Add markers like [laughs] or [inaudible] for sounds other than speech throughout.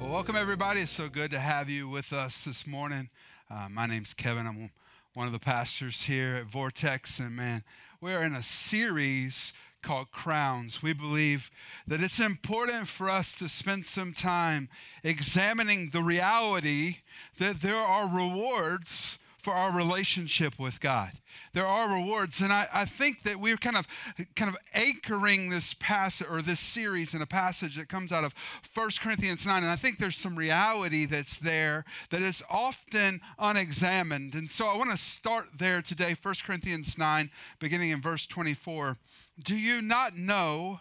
Well, welcome everybody. It's so good to have you with us this morning. Uh, my name's Kevin. I'm one of the pastors here at Vortex, and man, we're in a series called Crowns. We believe that it's important for us to spend some time examining the reality that there are rewards for our relationship with God. There are rewards, and I, I think that we're kind of kind of anchoring this passage or this series in a passage that comes out of 1 Corinthians 9. And I think there's some reality that's there that is often unexamined. And so I want to start there today, 1 Corinthians 9, beginning in verse 24. Do you not know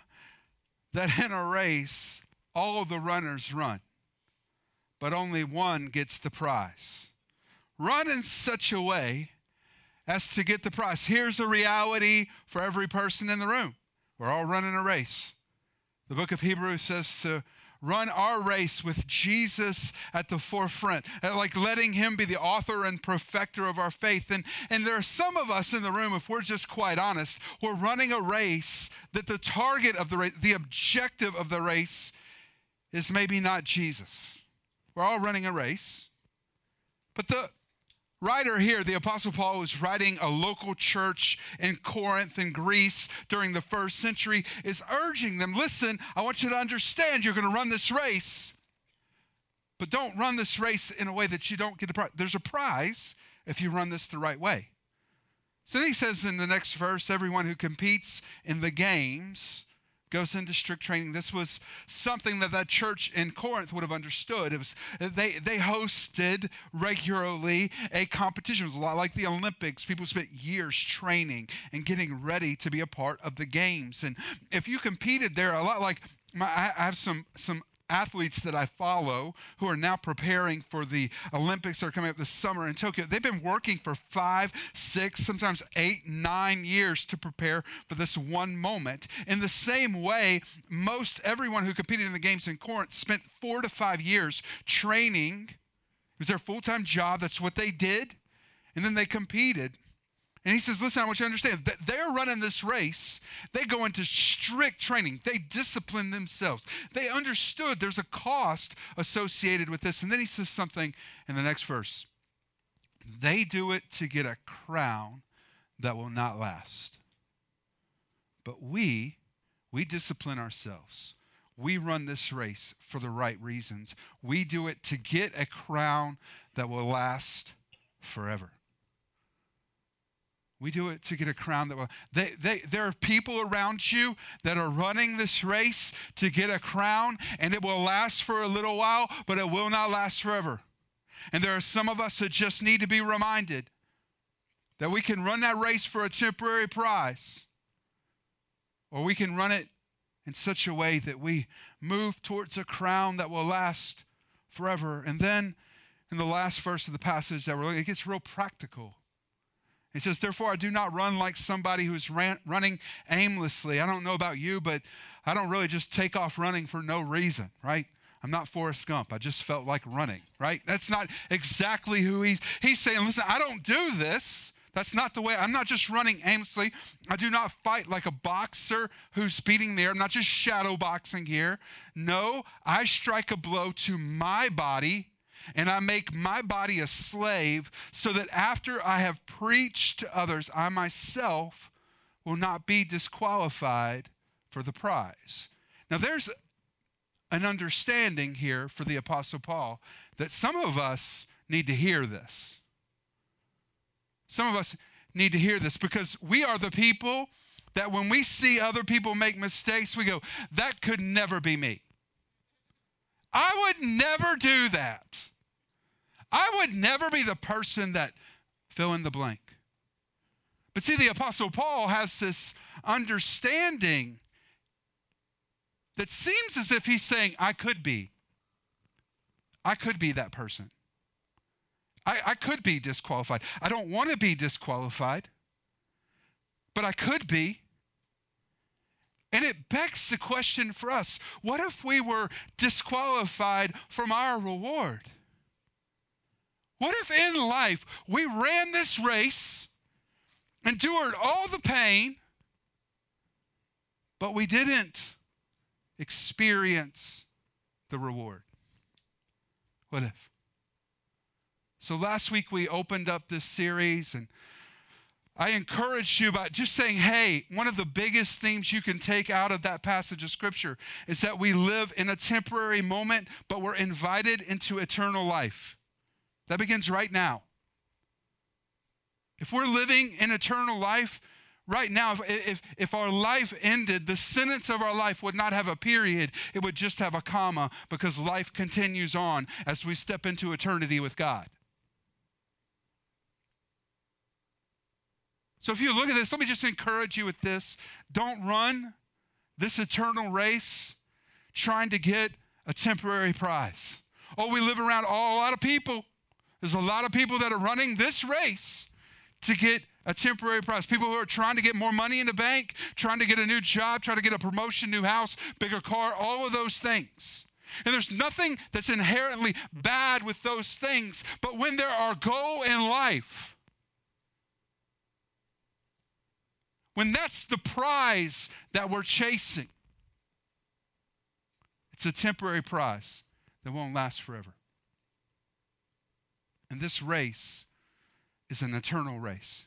that in a race all the runners run, but only one gets the prize? Run in such a way as to get the prize. Here's a reality for every person in the room. We're all running a race. The book of Hebrews says to run our race with Jesus at the forefront, like letting him be the author and perfecter of our faith. And, and there are some of us in the room, if we're just quite honest, we're running a race that the target of the race, the objective of the race is maybe not Jesus. We're all running a race. But the, writer here, the Apostle Paul, was writing a local church in Corinth in Greece during the first century, is urging them listen, I want you to understand you're going to run this race, but don't run this race in a way that you don't get a prize. There's a prize if you run this the right way. So he says in the next verse everyone who competes in the games goes into strict training. This was something that that church in Corinth would have understood. It was they they hosted regularly a competition. It was a lot like the Olympics. People spent years training and getting ready to be a part of the games. And if you competed there, a lot like my, I have some some athletes that I follow who are now preparing for the Olympics that are coming up this summer in Tokyo. They've been working for five, six, sometimes eight, nine years to prepare for this one moment. In the same way, most everyone who competed in the games in Corinth spent four to five years training. It was their full time job. That's what they did. And then they competed. And he says, Listen, I want you to understand that they're running this race. They go into strict training, they discipline themselves. They understood there's a cost associated with this. And then he says something in the next verse they do it to get a crown that will not last. But we, we discipline ourselves. We run this race for the right reasons. We do it to get a crown that will last forever. We do it to get a crown that will. They, they, there are people around you that are running this race to get a crown, and it will last for a little while, but it will not last forever. And there are some of us that just need to be reminded that we can run that race for a temporary prize, or we can run it in such a way that we move towards a crown that will last forever. And then in the last verse of the passage that we're looking, it gets real practical. He says, Therefore, I do not run like somebody who's ran, running aimlessly. I don't know about you, but I don't really just take off running for no reason, right? I'm not Forrest Gump. I just felt like running, right? That's not exactly who he's. He's saying, Listen, I don't do this. That's not the way. I'm not just running aimlessly. I do not fight like a boxer who's beating the air. I'm not just shadow boxing here. No, I strike a blow to my body and I make my body a slave so that after I have preached to others, I myself will not be disqualified for the prize. Now, there's an understanding here for the Apostle Paul that some of us need to hear this. Some of us need to hear this because we are the people that when we see other people make mistakes, we go, that could never be me. I would never do that. I would never be the person that fill in the blank. But see, the Apostle Paul has this understanding that seems as if he's saying, I could be. I could be that person. I, I could be disqualified. I don't want to be disqualified, but I could be. And it begs the question for us what if we were disqualified from our reward? What if in life we ran this race, endured all the pain, but we didn't experience the reward? What if? So last week we opened up this series and I encourage you by just saying, hey, one of the biggest themes you can take out of that passage of scripture is that we live in a temporary moment, but we're invited into eternal life. That begins right now. If we're living in eternal life, right now, if, if, if, our life ended, the sentence of our life would not have a period, it would just have a comma because life continues on as we step into eternity with God. So if you look at this, let me just encourage you with this. Don't run this eternal race trying to get a temporary prize. Oh, we live around a lot of people. There's a lot of people that are running this race to get a temporary prize. People who are trying to get more money in the bank, trying to get a new job, trying to get a promotion, new house, bigger car, all of those things. And there's nothing that's inherently bad with those things. But when there are goal in life, when that's the prize that we're chasing, it's a temporary prize that won't last forever. And this race is an eternal race.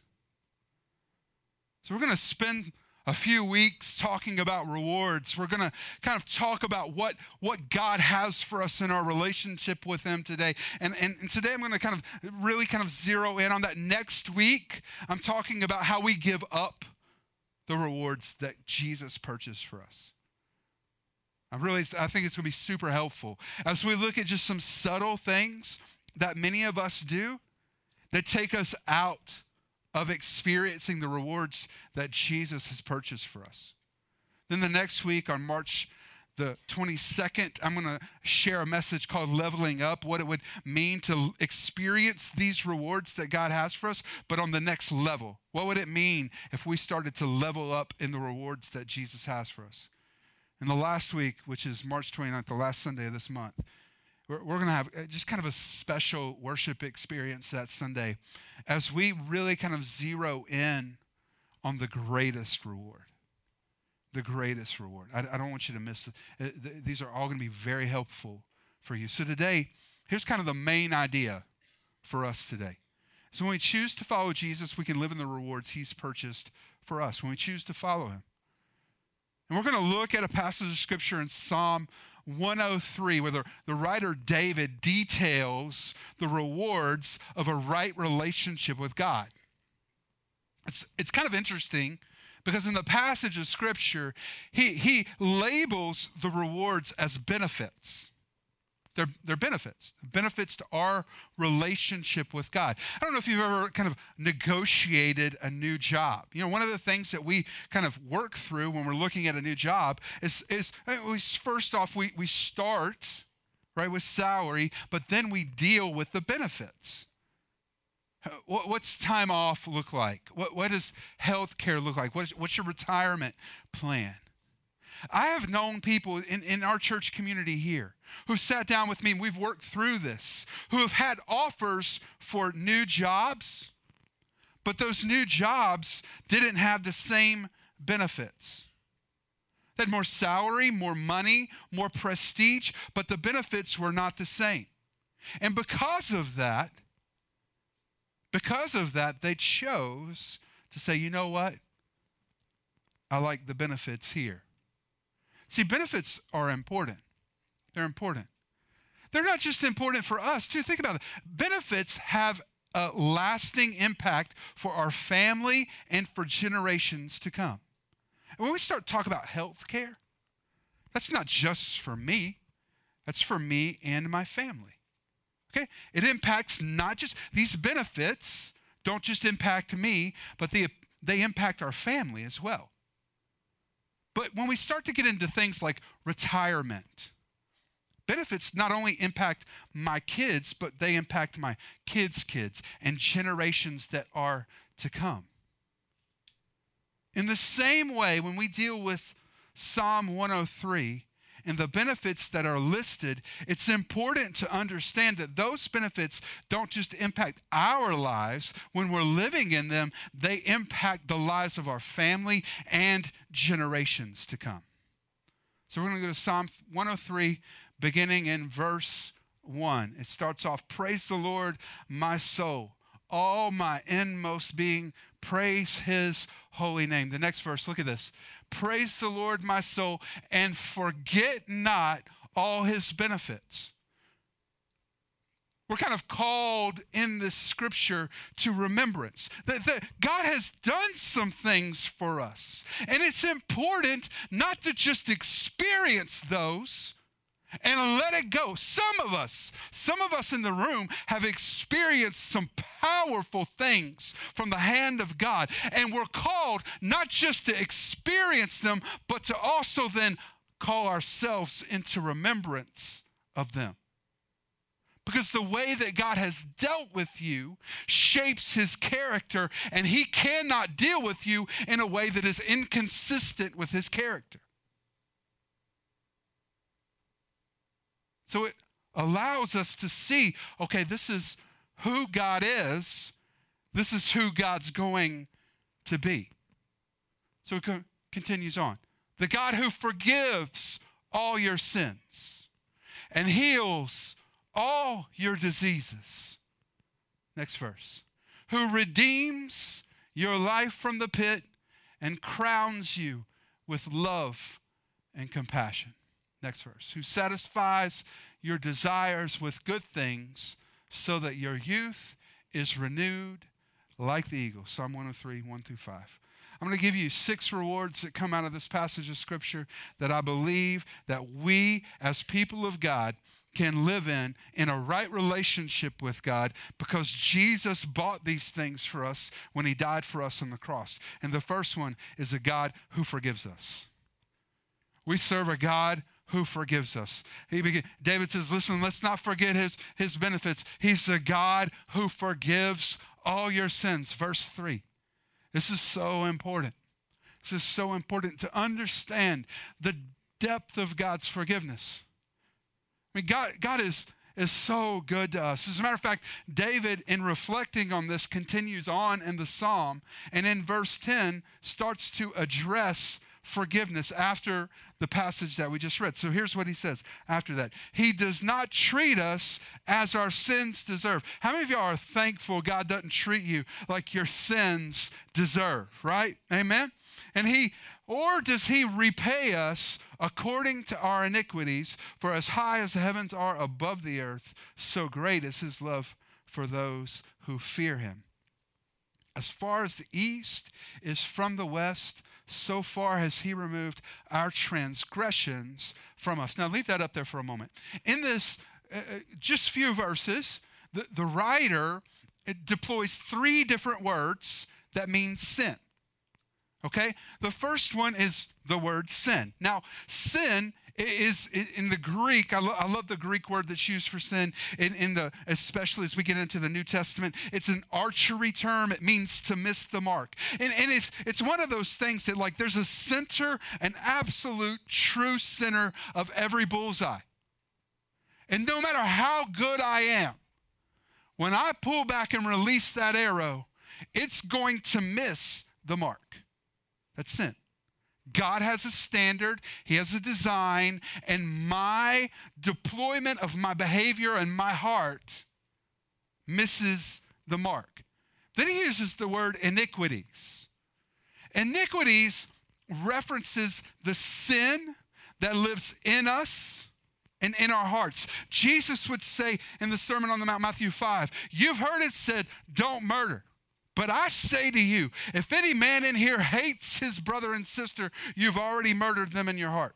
So we're going to spend a few weeks talking about rewards. We're going to kind of talk about what, what God has for us in our relationship with Him today. And, and, and today I'm going to kind of really kind of zero in on that. Next week, I'm talking about how we give up the rewards that Jesus purchased for us. I really I think it's going to be super helpful as we look at just some subtle things that many of us do that take us out of experiencing the rewards that Jesus has purchased for us. Then the next week on March the 22nd, I'm going to share a message called Leveling Up, what it would mean to experience these rewards that God has for us, but on the next level. What would it mean if we started to level up in the rewards that Jesus has for us? And the last week, which is March 29th, the last Sunday of this month, we're, we're going to have uh, just kind of a special worship experience that Sunday as we really kind of zero in on the greatest reward the greatest reward. I, I don't want you to miss it. Uh, these are all going to be very helpful for you. So today, here's kind of the main idea for us today. So when we choose to follow Jesus, we can live in the rewards he's purchased for us when we choose to follow him. And we're going to look at a passage of scripture in Psalm 103 where the, the writer David details the rewards of a right relationship with God. It's, it's kind of interesting because in the passage of Scripture, he, he labels the rewards as benefits. They're, they're benefits, benefits to our relationship with God. I don't know if you've ever kind of negotiated a new job. You know, one of the things that we kind of work through when we're looking at a new job is, is uh, we, first off, we, we start right with salary, but then we deal with the benefits. What's time off look like? What, what does health care look like? What's, what's your retirement plan? I have known people in, in our church community here who sat down with me and we've worked through this, who have had offers for new jobs, but those new jobs didn't have the same benefits. They had more salary, more money, more prestige, but the benefits were not the same. And because of that, because of that, they chose to say, you know what? I like the benefits here. See, benefits are important. They're important. They're not just important for us, too. Think about it. Benefits have a lasting impact for our family and for generations to come. And when we start talking about health care, that's not just for me, that's for me and my family. Okay? It impacts not just these benefits don't just impact me, but they, they impact our family as well. But when we start to get into things like retirement, benefits not only impact my kids, but they impact my kids' kids and generations that are to come. In the same way, when we deal with Psalm 103 and the benefits that are listed, it's important to understand that those benefits don't just impact our lives when we're living in them, they impact the lives of our family and generations to come. So we're going to go to Psalm 103, beginning in verse 1. It starts off Praise the Lord, my soul. All my inmost being, praise his holy name. The next verse, look at this. Praise the Lord, my soul, and forget not all his benefits. We're kind of called in this scripture to remembrance that, that, God has done some things for us. And it's important not to just experience those, and let it go. Some of us, some of us in the room have experienced some powerful things from the hand of God, and we're called not just to experience them, but to also then call ourselves into remembrance of them. Because the way that God has dealt with you shapes his character, and he cannot deal with you in a way that is inconsistent with his character. So it allows us to see okay, this is who God is, this is who God's going to be. So it continues on. The God who forgives all your sins and heals all your diseases. Next verse. Who redeems your life from the pit and crowns you with love and compassion. Next verse. Who satisfies your desires with good things so that your youth is renewed like the eagle. Psalm 103, 1 through 5. I'm going to give you six rewards that come out of this passage of scripture that I believe that we as people of God can live in in a right relationship with God because Jesus bought these things for us when he died for us on the cross. And the first one is a God who forgives us. We serve a God who forgives us. David says, Listen, let's not forget his, his benefits. He's the God who forgives all your sins. Verse 3. This is so important. This is so important to understand the depth of God's forgiveness. I mean, God, God is, is so good to us. As a matter of fact, David, in reflecting on this, continues on in the psalm and in verse 10 starts to address forgiveness after the passage that we just read. So here's what he says after that He does not treat us as our sins deserve. How many of y'all are thankful God doesn't treat you like your sins deserve, right? Amen? And he, or does he repay us according to our iniquities? For as high as the heavens are above the earth, so great is his love for those who fear him. As far as the east is from the west, so far has he removed our transgressions from us. Now, leave that up there for a moment. In this, uh, uh just few verses, the, the writer deploys three different words that mean sin. Okay? The first one is the word sin. Now, sin is in the Greek, I, lo- I, love the Greek word that's used for sin, in, in, the, especially as we get into the New Testament. It's an archery term. It means to miss the mark. And, and it's, it's one of those things that, like, there's a center, an absolute true center of every bullseye. And no matter how good I am, when I pull back and release that arrow, it's going to miss the mark. That's sin. God has a standard, He has a design, and my deployment of my behavior and my heart misses the mark. Then he uses the word iniquities. Iniquities references the sin that lives in us and in our hearts. Jesus would say in the Sermon on the Mount, Matthew 5, You've heard it said, don't murder. But I say to you, if any man in here hates his brother and sister, you've already murdered them in your heart.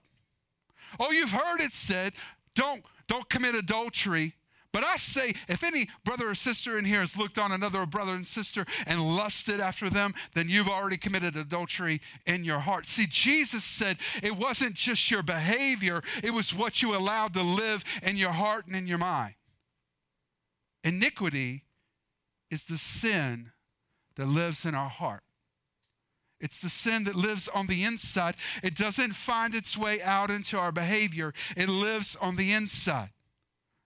Oh, you've heard it said, don't, don't commit adultery. But I say, if any brother or sister in here has looked on another brother and sister and lusted after them, then you've already committed adultery in your heart. See, Jesus said it wasn't just your behavior, it was what you allowed to live in your heart and in your mind. Iniquity is the sin that lives in our heart. It's the sin that lives on the inside. It doesn't find its way out into our behavior, it lives on the inside.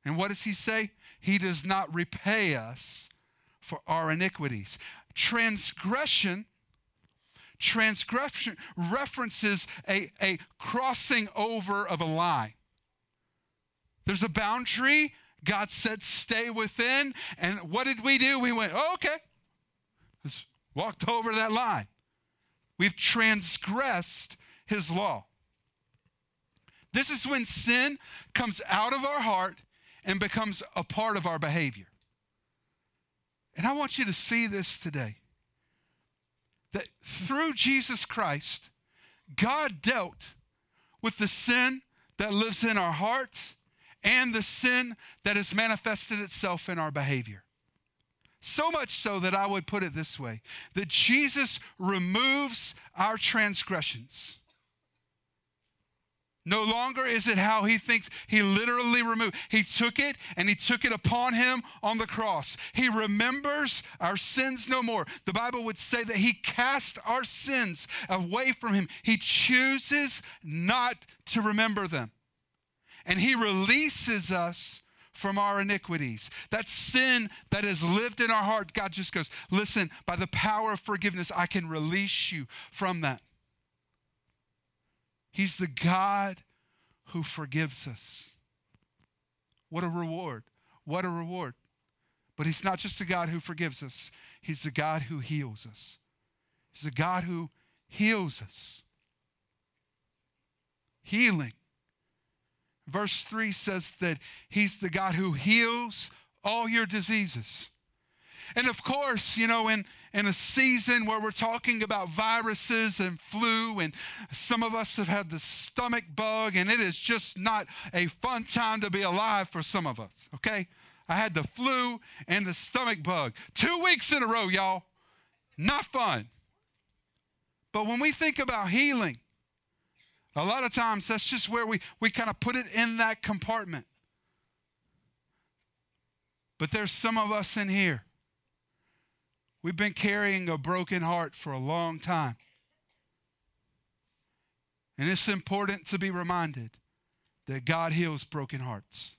And what does he say? He does not repay us for our iniquities. Transgression transgression references a, a crossing over of a line. There's a boundary. God said, stay within. And what did we do? We went, oh, okay. Just walked over that line. We've transgressed his law. This is when sin comes out of our heart and becomes a part of our behavior. And I want you to see this today that through Jesus Christ, God dealt with the sin that lives in our hearts and the sin that has manifested itself in our behavior. So much so that I would put it this way that Jesus removes our transgressions. No longer is it how he thinks. He literally removed. He took it and he took it upon him on the cross. He remembers our sins no more. The Bible would say that he cast our sins away from him. He chooses not to remember them. And he releases us from our iniquities. That sin that has lived in our heart, God just goes, listen, by the power of forgiveness, I can release you from that. He's the God who forgives us. What a reward! What a reward. But He's not just a God who forgives us, He's the God who heals us. He's the God who heals us. Healing verse 3 says that he's the God who heals all your diseases. And of course, you know, in, in a season where we're talking about viruses and flu, and some of us have had the stomach bug, and it is just not a fun time to be alive for some of us, okay? I had the flu and the stomach bug two weeks in a row, y'all. Not fun. But when we think about healing, a lot of times, that's just where we, we kind of put it in that compartment. But there's some of us in here. We've been carrying a broken heart for a long time. And it's important to be reminded that God heals broken hearts.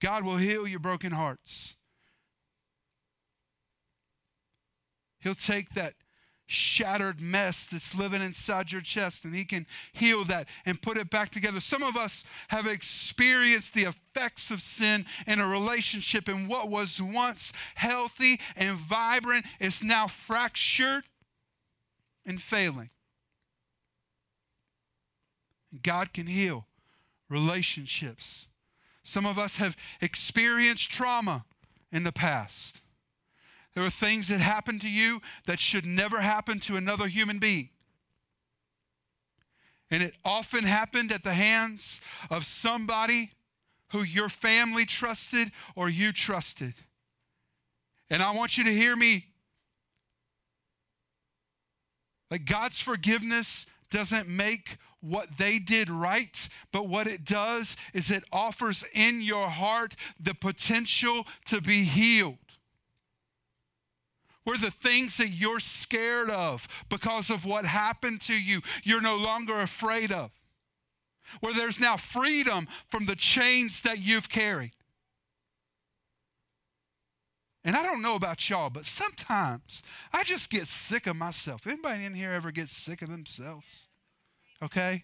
God will heal your broken hearts. He'll take that shattered mess that's living inside your chest, and He can heal that and put it back together. Some of us have experienced the effects of sin in a relationship, and what was once healthy and vibrant is now fractured and failing. God can heal relationships. Some of us have experienced trauma in the past. There are things that happen to you that should never happen to another human being. And it often happened at the hands of somebody who your family trusted or you trusted. And I want you to hear me. Like God's forgiveness doesn't make what they did right, but what it does is it offers in your heart the potential to be healed where the things that you're scared of because of what happened to you, you're no longer afraid of. Where there's now freedom from the chains that you've carried. And I don't know about y'all, but sometimes I just get sick of myself. Anybody in here ever get sick of themselves? Okay?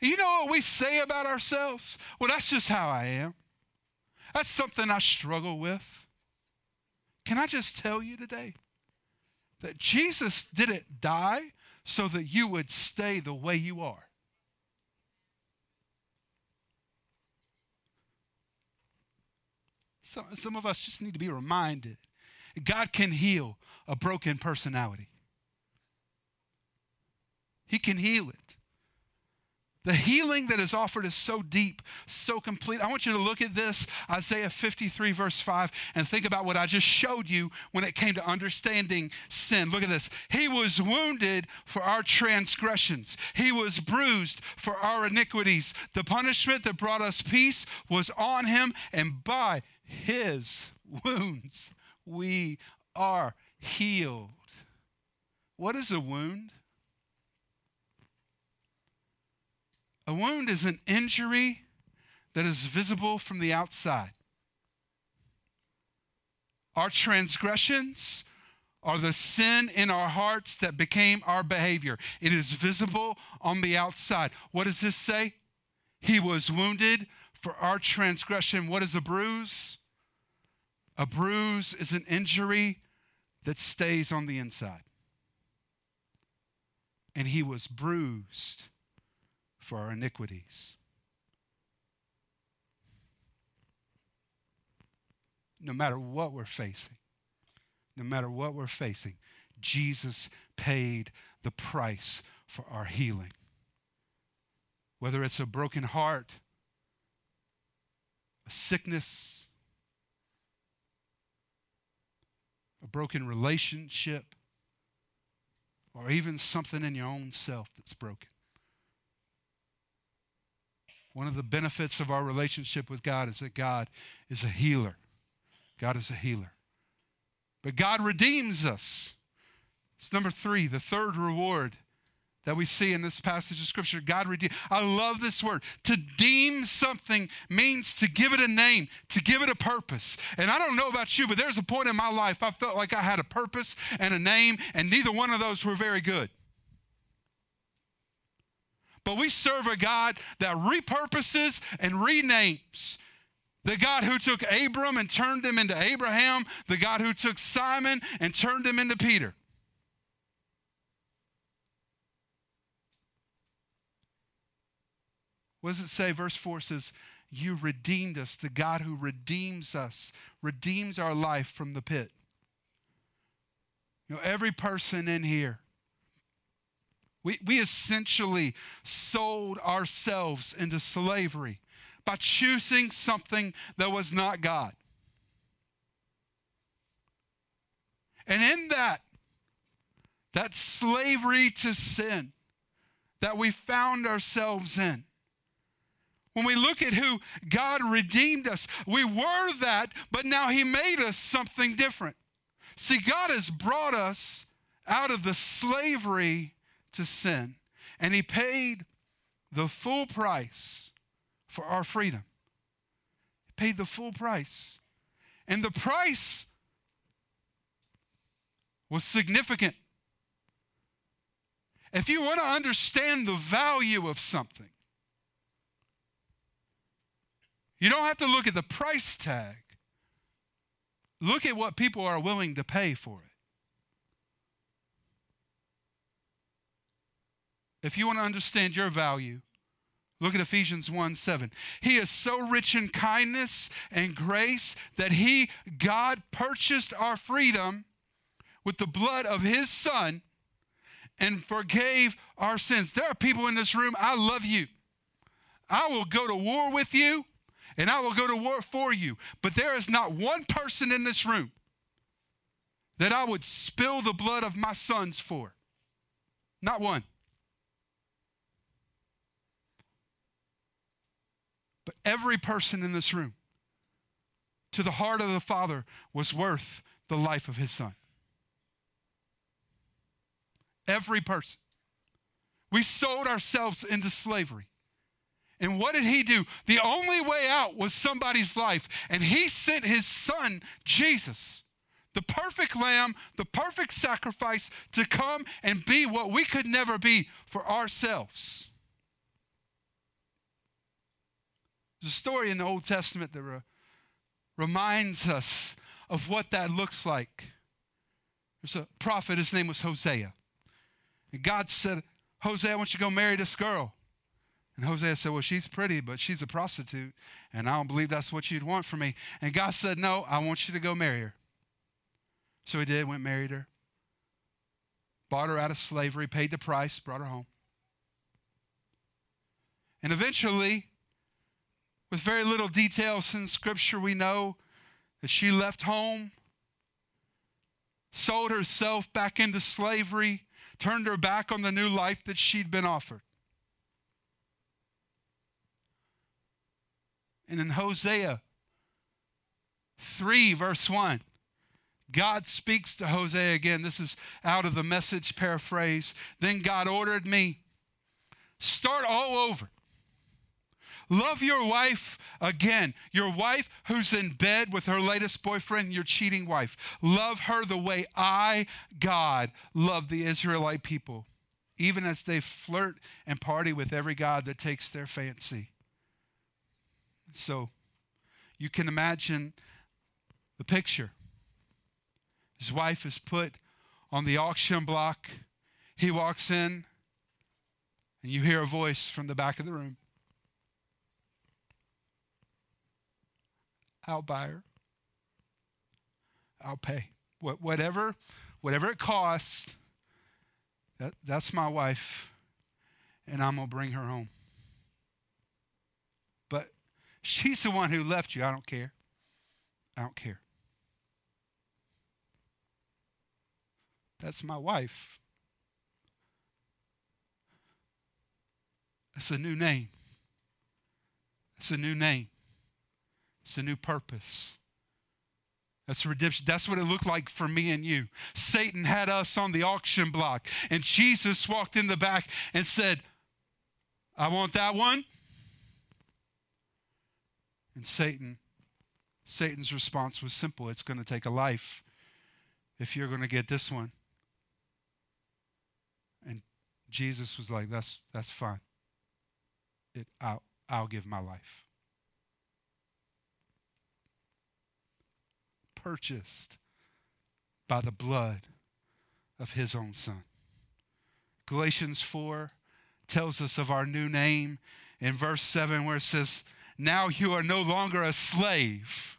You know what we say about ourselves? Well, that's just how I am. That's something I struggle with. Can I just tell you today that Jesus didn't die so that you would stay the way you are? Some, some of us just need to be reminded God can heal a broken personality, He can heal it. The healing that is offered is so deep, so complete. I want you to look at this, Isaiah 53, verse 5, and think about what I just showed you when it came to understanding sin. Look at this. He was wounded for our transgressions, He was bruised for our iniquities. The punishment that brought us peace was on Him, and by His wounds we are healed. What is a wound? A wound is an injury that is visible from the outside. Our transgressions are the sin in our hearts that became our behavior. It is visible on the outside. What does this say? He was wounded for our transgression. What is a bruise? A bruise is an injury that stays on the inside. And he was bruised for our iniquities. No matter what we're facing, no matter what we're facing, Jesus paid the price for our healing. Whether it's a broken heart, a sickness, a broken relationship, or even something in your own self that's broken. One of the benefits of our relationship with God is that God is a healer. God is a healer. But God redeems us. It's number three, the third reward that we see in this passage of scripture. God redeem. I love this word. To deem something means to give it a name, to give it a purpose. And I don't know about you, but there's a point in my life I felt like I had a purpose and a name, and neither one of those were very good. But we serve a God that repurposes and renames. The God who took Abram and turned him into Abraham, the God who took Simon and turned him into Peter. What does it say? Verse 4 says, You redeemed us. The God who redeems us, redeems our life from the pit. You know, every person in here we, we essentially sold ourselves into slavery by choosing something that was not God. And in that, that slavery to sin that we found ourselves in, when we look at who God redeemed us, we were that, but now He made us something different. See, God has brought us out of the slavery to sin, and he paid the full price for our freedom. He paid the full price. And the price was significant. If you want to understand the value of something, you don't have to look at the price tag. Look at what people are willing to pay for it. If you want to understand your value, look at Ephesians 1 7. He is so rich in kindness and grace that He, God, purchased our freedom with the blood of His Son and forgave our sins. There are people in this room, I love you. I will go to war with you and I will go to war for you. But there is not one person in this room that I would spill the blood of my sons for. Not one. Every person in this room, to the heart of the Father, was worth the life of his son. Every person. We sold ourselves into slavery. And what did he do? The only way out was somebody's life. And he sent his son, Jesus, the perfect lamb, the perfect sacrifice, to come and be what we could never be for ourselves. There's a story in the Old Testament that re- reminds us of what that looks like. There's a prophet, his name was Hosea. And God said, Hosea, I want you to go marry this girl. And Hosea said, Well, she's pretty, but she's a prostitute, and I don't believe that's what you'd want from me. And God said, No, I want you to go marry her. So he did, went married her, bought her out of slavery, paid the price, brought her home. And eventually, with very little details in Scripture, we know that she left home, sold herself back into slavery, turned her back on the new life that she'd been offered. And in Hosea 3, verse 1, God speaks to Hosea again. This is out of the message paraphrase. Then God ordered me, start all over. Love your wife again. Your wife who's in bed with her latest boyfriend, your cheating wife. Love her the way I, God, love the Israelite people, even as they flirt and party with every God that takes their fancy. So you can imagine the picture. His wife is put on the auction block. He walks in, and you hear a voice from the back of the room I'll buy her. I'll pay. What, whatever, whatever it costs, that, that's my wife, and I'm going to bring her home. But she's the one who left you. I don't care. I don't care. That's my wife. That's a new name. It's a new name. It's a new purpose. That's redemption. That's what it looked like for me and you. Satan had us on the auction block, and Jesus walked in the back and said, I want that one. And Satan, Satan's response was simple it's going to take a life if you're going to get this one. And Jesus was like, That's, that's fine. It, I'll, I'll give my life. Purchased by the blood of his own son. Galatians 4 tells us of our new name in verse 7 where it says, Now you are no longer a slave,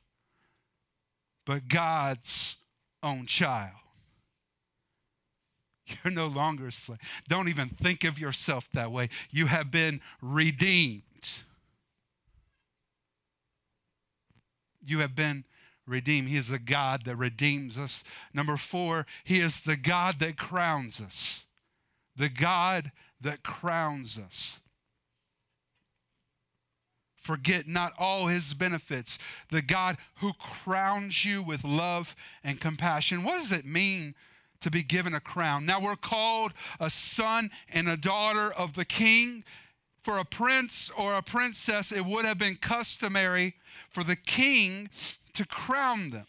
but God's own child. [laughs] You're no longer a slave. Don't even think of yourself that way. You have been redeemed. You have been redeem. He is the God that redeems us. Number four, He is the God that crowns us. The God that crowns us. Forget not all His benefits. The God who crowns you with love and compassion. What does it mean? To be given a crown. Now we're called a son and a daughter of the king for a prince or a princess, it would have been customary for the king to crown them.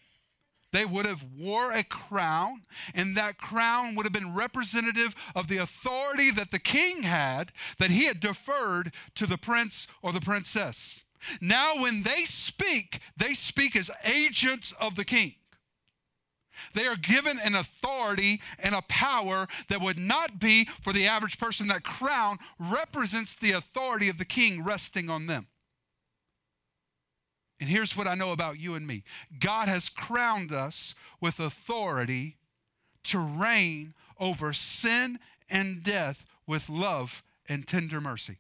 They would have wore a crown, and that crown would have been representative of the authority that the king had, that he had deferred to the prince or the princess. Now, when they speak, they speak as agents of the king. They are given an authority and a power that would not be for the average person. That crown represents the authority of the king resting on them. And here's what I know about you and me God has crowned us with authority to reign over sin and death with love and tender mercy.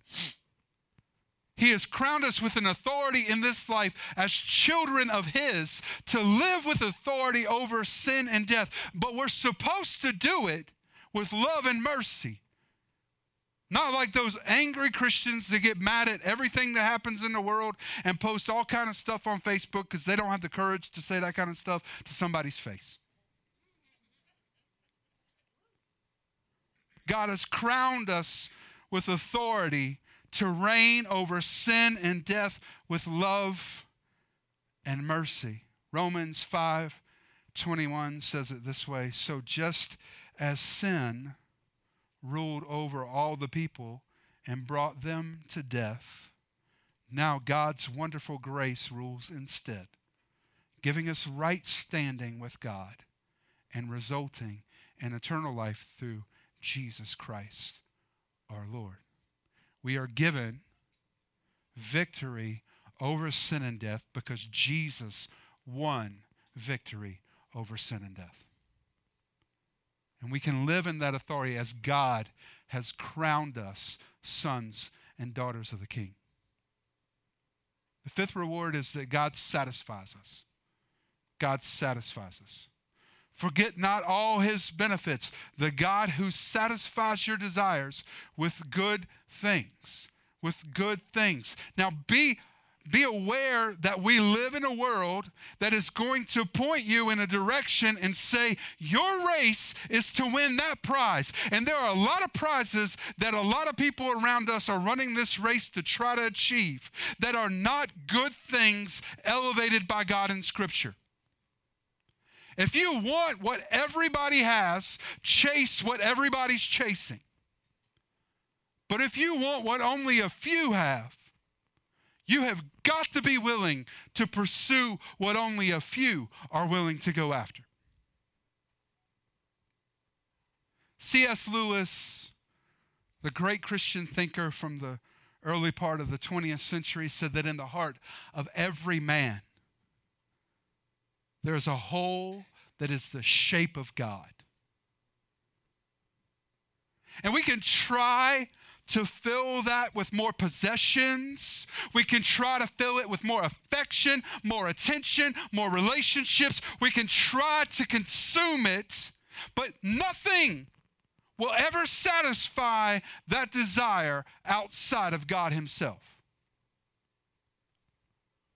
He has crowned us with an authority in this life as children of His to live with authority over sin and death. But we're supposed to do it with love and mercy. Not like those angry Christians that get mad at everything that happens in the world and post all kind of stuff on Facebook because they don't have the courage to say that kind of stuff to somebody's face. God has crowned us with authority to reign over sin and death with love and mercy. Romans 5 21 says it this way So just as sin ruled over all the people and brought them to death. Now God's wonderful grace rules instead, giving us right standing with God and resulting in eternal life through Jesus Christ our Lord. We are given victory over sin and death because Jesus won victory over sin and death. And we can live in that authority as God has crowned us sons and daughters of the King. The fifth reward is that God satisfies us. God satisfies us. Forget not all his benefits, the God who satisfies your desires with good things. With good things. Now be be aware that we live in a world that is going to point you in a direction and say, Your race is to win that prize. And there are a lot of prizes that a lot of people around us are running this race to try to achieve that are not good things elevated by God in Scripture. If you want what everybody has, chase what everybody's chasing. But if you want what only a few have, you have got to be willing to pursue what only a few are willing to go after. C.S. Lewis, the great Christian thinker from the early part of the 20th century, said that in the heart of every man there is a hole that is the shape of God. And we can try to fill that with more possessions. We can try to fill it with more affection, more attention, more relationships. We can try to consume it, but nothing will ever satisfy that desire outside of God Himself.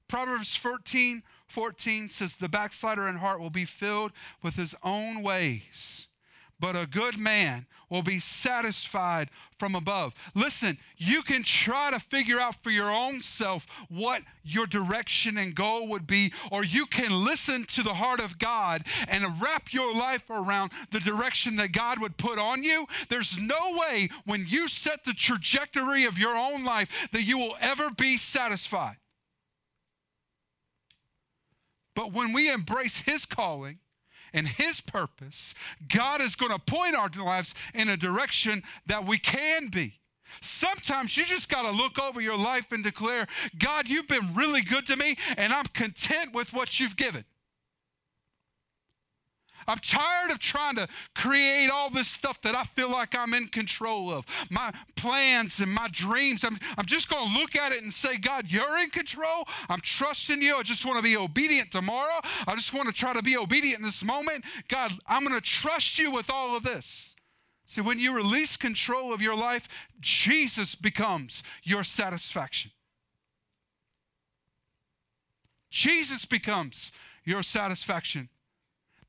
Proverbs 14 14 says, The backslider in heart will be filled with his own ways, but a good man will be satisfied from above. Listen, you can try to figure out for your own self what your direction and goal would be, or you can listen to the heart of God and wrap your life around the direction that God would put on you. There's no way when you set the trajectory of your own life that you will ever be satisfied. But when we embrace His calling and His purpose, God is going to point our lives in a direction that we can be. Sometimes you just got to look over your life and declare, God, you've been really good to me, and I'm content with what you've given. I'm tired of trying to create all this stuff that I feel like I'm in control of. My plans and my dreams. I'm, I'm just going to look at it and say, God, you're in control. I'm trusting you. I just want to be obedient tomorrow. I just want to try to be obedient in this moment. God, I'm going to trust you with all of this. See, when you release control of your life, Jesus becomes your satisfaction. Jesus becomes your satisfaction.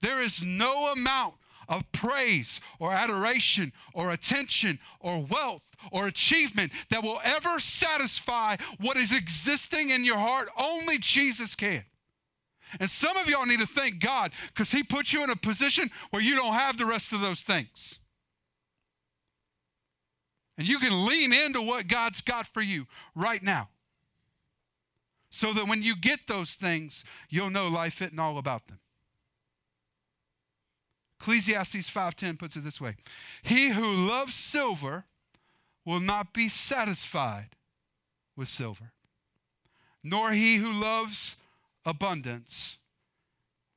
There is no amount of praise or adoration or attention or wealth or achievement that will ever satisfy what is existing in your heart. Only Jesus can. And some of y'all need to thank God because He put you in a position where you don't have the rest of those things. And you can lean into what God's got for you right now. So that when you get those things, you'll know life isn't all about them. Ecclesiastes 5:10 puts it this way. He who loves silver will not be satisfied with silver, nor he who loves abundance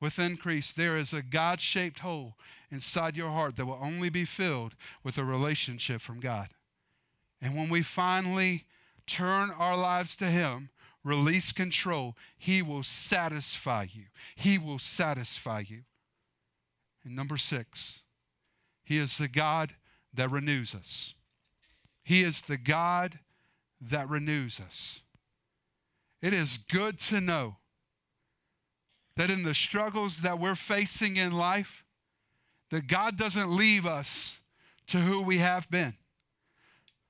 with increase. There is a God shaped hole inside your heart that will only be filled with a relationship from God. And when we finally turn our lives to Him, release control, He will satisfy you. He will satisfy you. And number six, He is the God that renews us. He is the God that renews us. It is good to know that in the struggles that we're facing in life, that God doesn't leave us to who we have been.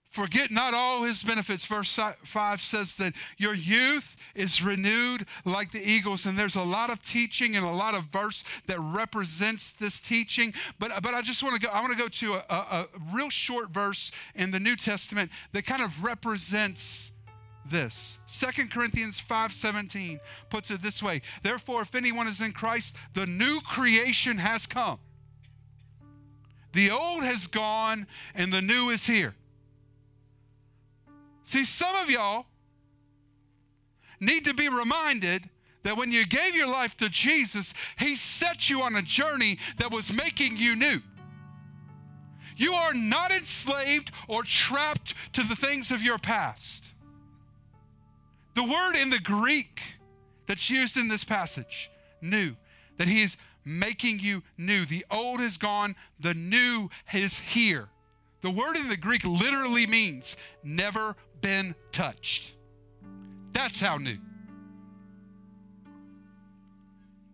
Forget not all his benefits. Verse 5 says that your youth is renewed like the eagles. And there's a lot of teaching and a lot of verse that represents this teaching. But, but I just want to go, I want to go to a, a, a real short verse in the New Testament that kind of represents this. Second Corinthians 5:17 puts it this way. Therefore, if anyone is in Christ, the new creation has come. The old has gone and the new is here. See, some of y'all need to be reminded that when you gave your life to Jesus, He set you on a journey that was making you new. You are not enslaved or trapped to the things of your past. The word in the Greek that's used in this passage, new, that he is making you new. The old is gone, the new is here. The word in the Greek literally means never been touched. That's how new.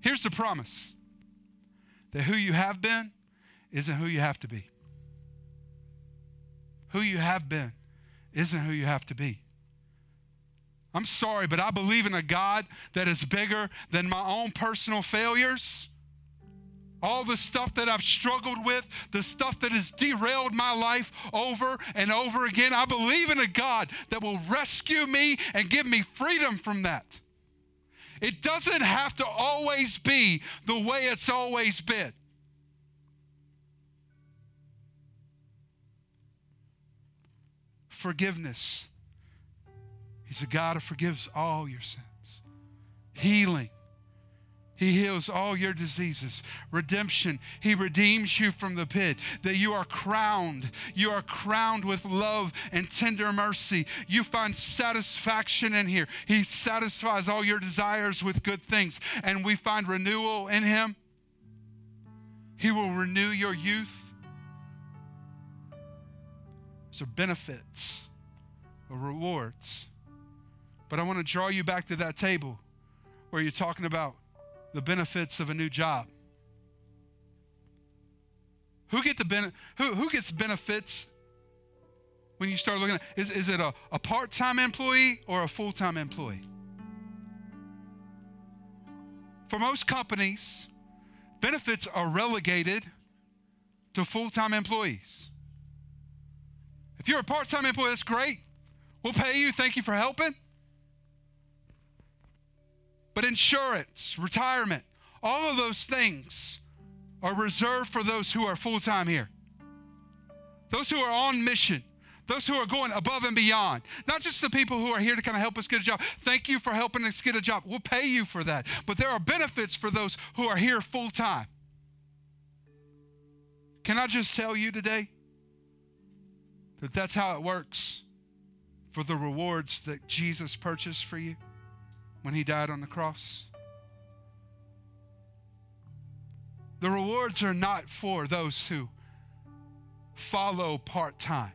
Here's the promise that who you have been isn't who you have to be. Who you have been isn't who you have to be. I'm sorry, but I believe in a God that is bigger than my own personal failures. All the stuff that I've struggled with, the stuff that has derailed my life over and over again. I believe in a God that will rescue me and give me freedom from that. It doesn't have to always be the way it's always been. Forgiveness. He's a God who forgives all your sins. Healing. He heals all your diseases. Redemption. He redeems you from the pit. That you are crowned. You are crowned with love and tender mercy. You find satisfaction in here. He satisfies all your desires with good things. And we find renewal in Him. He will renew your youth. So, benefits or rewards. But I want to draw you back to that table where you're talking about the benefits of a new job. Who, get the ben- who, who gets benefits when you start looking at is, is it a, a part-time employee or a full-time employee? For most companies, benefits are relegated to full-time employees. If you're a part-time employee, that's great. We'll pay you. Thank you for helping. But insurance, retirement, all of those things are reserved for those who are full time here. Those who are on mission, those who are going above and beyond. Not just the people who are here to kind of help us get a job. Thank you for helping us get a job. We'll pay you for that. But there are benefits for those who are here full time. Can I just tell you today that that's how it works for the rewards that Jesus purchased for you? When he died on the cross. The rewards are not for those who follow part time.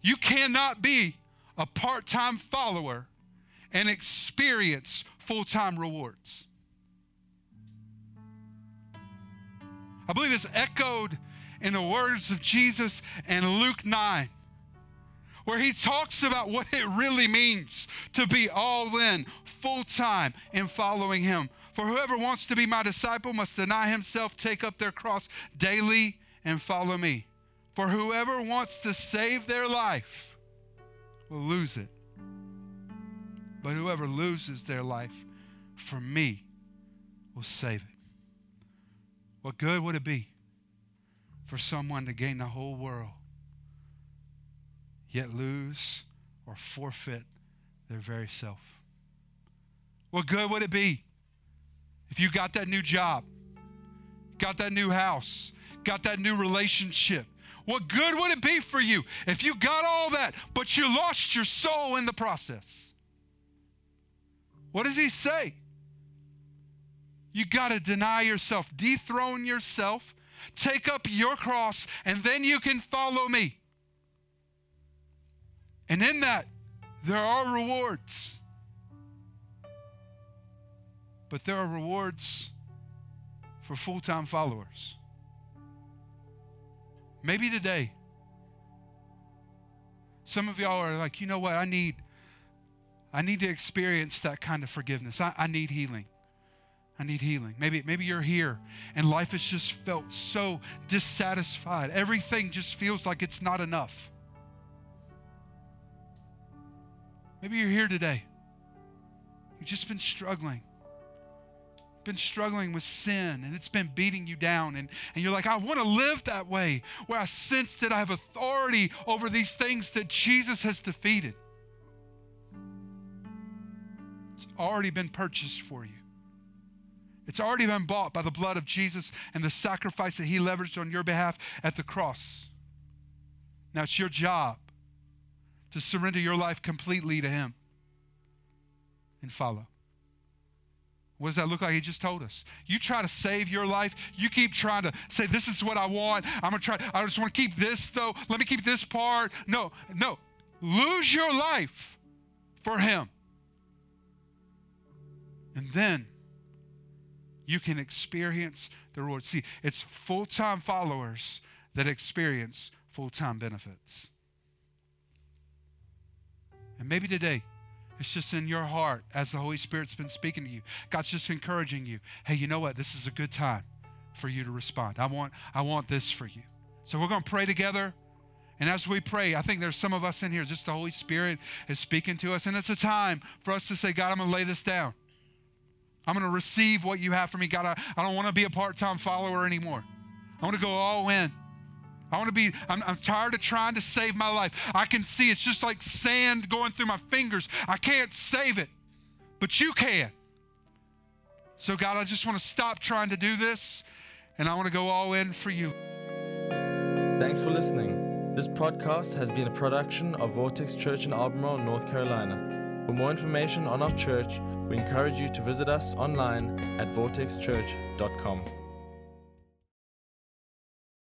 You cannot be a part time follower and experience full time rewards. I believe it's echoed in the words of Jesus in Luke 9 where he talks about what it really means to be all in, full time in following him. For whoever wants to be my disciple must deny himself, take up their cross daily, and follow me. For whoever wants to save their life will lose it. But whoever loses their life for me will save it. What good would it be for someone to gain the whole world yet lose or forfeit their very self. What good would it be if you got that new job, got that new house, got that new relationship? What good would it be for you if you got all that, but you lost your soul in the process? What does he say? You got to deny yourself, dethrone yourself, take up your cross, and then you can follow me. And in that, there are rewards. But there are rewards for full time followers. Maybe today, some of y'all are like, you know what? I need, I need to experience that kind of forgiveness. I, I need healing. I need healing. Maybe, maybe you're here and life has just felt so dissatisfied. Everything just feels like it's not enough. Maybe you're here today. You've just been struggling. Been struggling with sin and it's been beating you down. And, and you're like, I want to live that way where I sense that I have authority over these things that Jesus has defeated. It's already been purchased for you. It's already been bought by the blood of Jesus and the sacrifice that he leveraged on your behalf at the cross. Now it's your job to surrender your life completely to him and follow. What does that look like? He just told us. You try to save your life. You keep trying to say, This is what I want. I'm going to try. I just want to keep this, though. Let me keep this part. No, no. Lose your life for Him. And then you can experience the reward. See, it's full time followers that experience full time benefits. And maybe today, it's just in your heart as the Holy Spirit's been speaking to you. God's just encouraging you. Hey, you know what? This is a good time for you to respond. I want, I want this for you. So we're going to pray together. And as we pray, I think there's some of us in here, just the Holy Spirit is speaking to us. And it's a time for us to say, God, I'm going to lay this down. I'm going to receive what you have for me. God, I, I don't want to be a part time follower anymore. I want to go all in. I want to be, I'm, I'm, tired of trying to save my life. I can see it's just like sand going through my fingers. I can't save it, but you can. So, God, I just want to stop trying to do this and I want to go all in for you. Thanks for listening. This podcast has been a production of Vortex Church in Albemarle, North Carolina. For more information on our church, we encourage you to visit us online at vortexchurch.com.